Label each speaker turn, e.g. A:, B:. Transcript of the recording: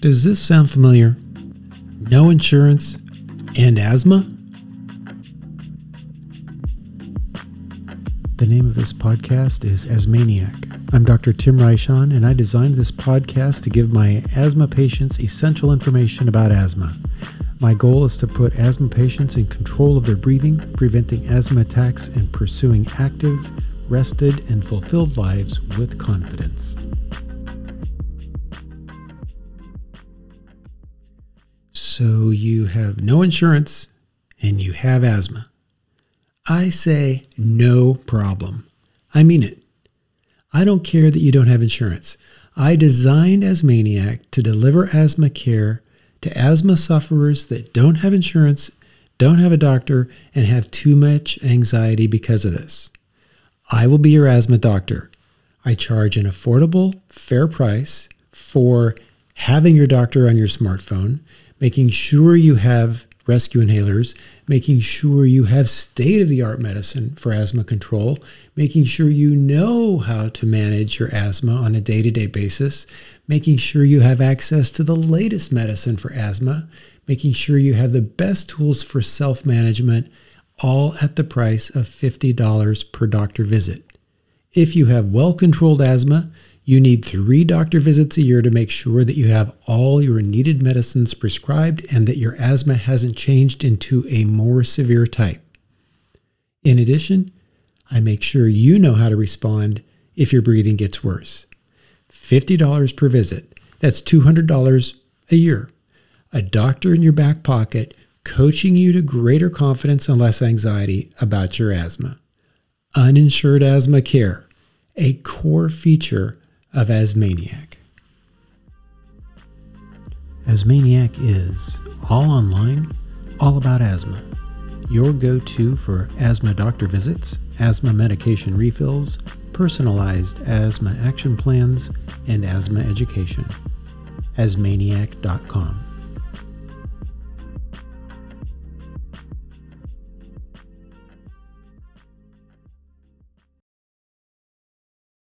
A: Does this sound familiar? No insurance and asthma? The name of this podcast is Asthmaniac. I'm Dr. Tim Reichon, and I designed this podcast to give my asthma patients essential information about asthma. My goal is to put asthma patients in control of their breathing, preventing asthma attacks, and pursuing active, rested, and fulfilled lives with confidence. So you have no insurance and you have asthma. I say no problem. I mean it. I don't care that you don't have insurance. I designed Asthmaniac to deliver asthma care to asthma sufferers that don't have insurance, don't have a doctor, and have too much anxiety because of this. I will be your asthma doctor. I charge an affordable, fair price for having your doctor on your smartphone, making sure you have rescue inhalers, making sure you have state of the art medicine for asthma control, making sure you know how to manage your asthma on a day to day basis, making sure you have access to the latest medicine for asthma, making sure you have the best tools for self management, all at the price of $50 per doctor visit. If you have well controlled asthma, you need three doctor visits a year to make sure that you have all your needed medicines prescribed and that your asthma hasn't changed into a more severe type. In addition, I make sure you know how to respond if your breathing gets worse. $50 per visit. That's $200 a year. A doctor in your back pocket coaching you to greater confidence and less anxiety about your asthma. Uninsured asthma care, a core feature of Asthmaniac. Asthmaniac is all online, all about asthma. Your go to for asthma doctor visits, asthma medication refills, personalized asthma action plans, and asthma education. Asthmaniac.com.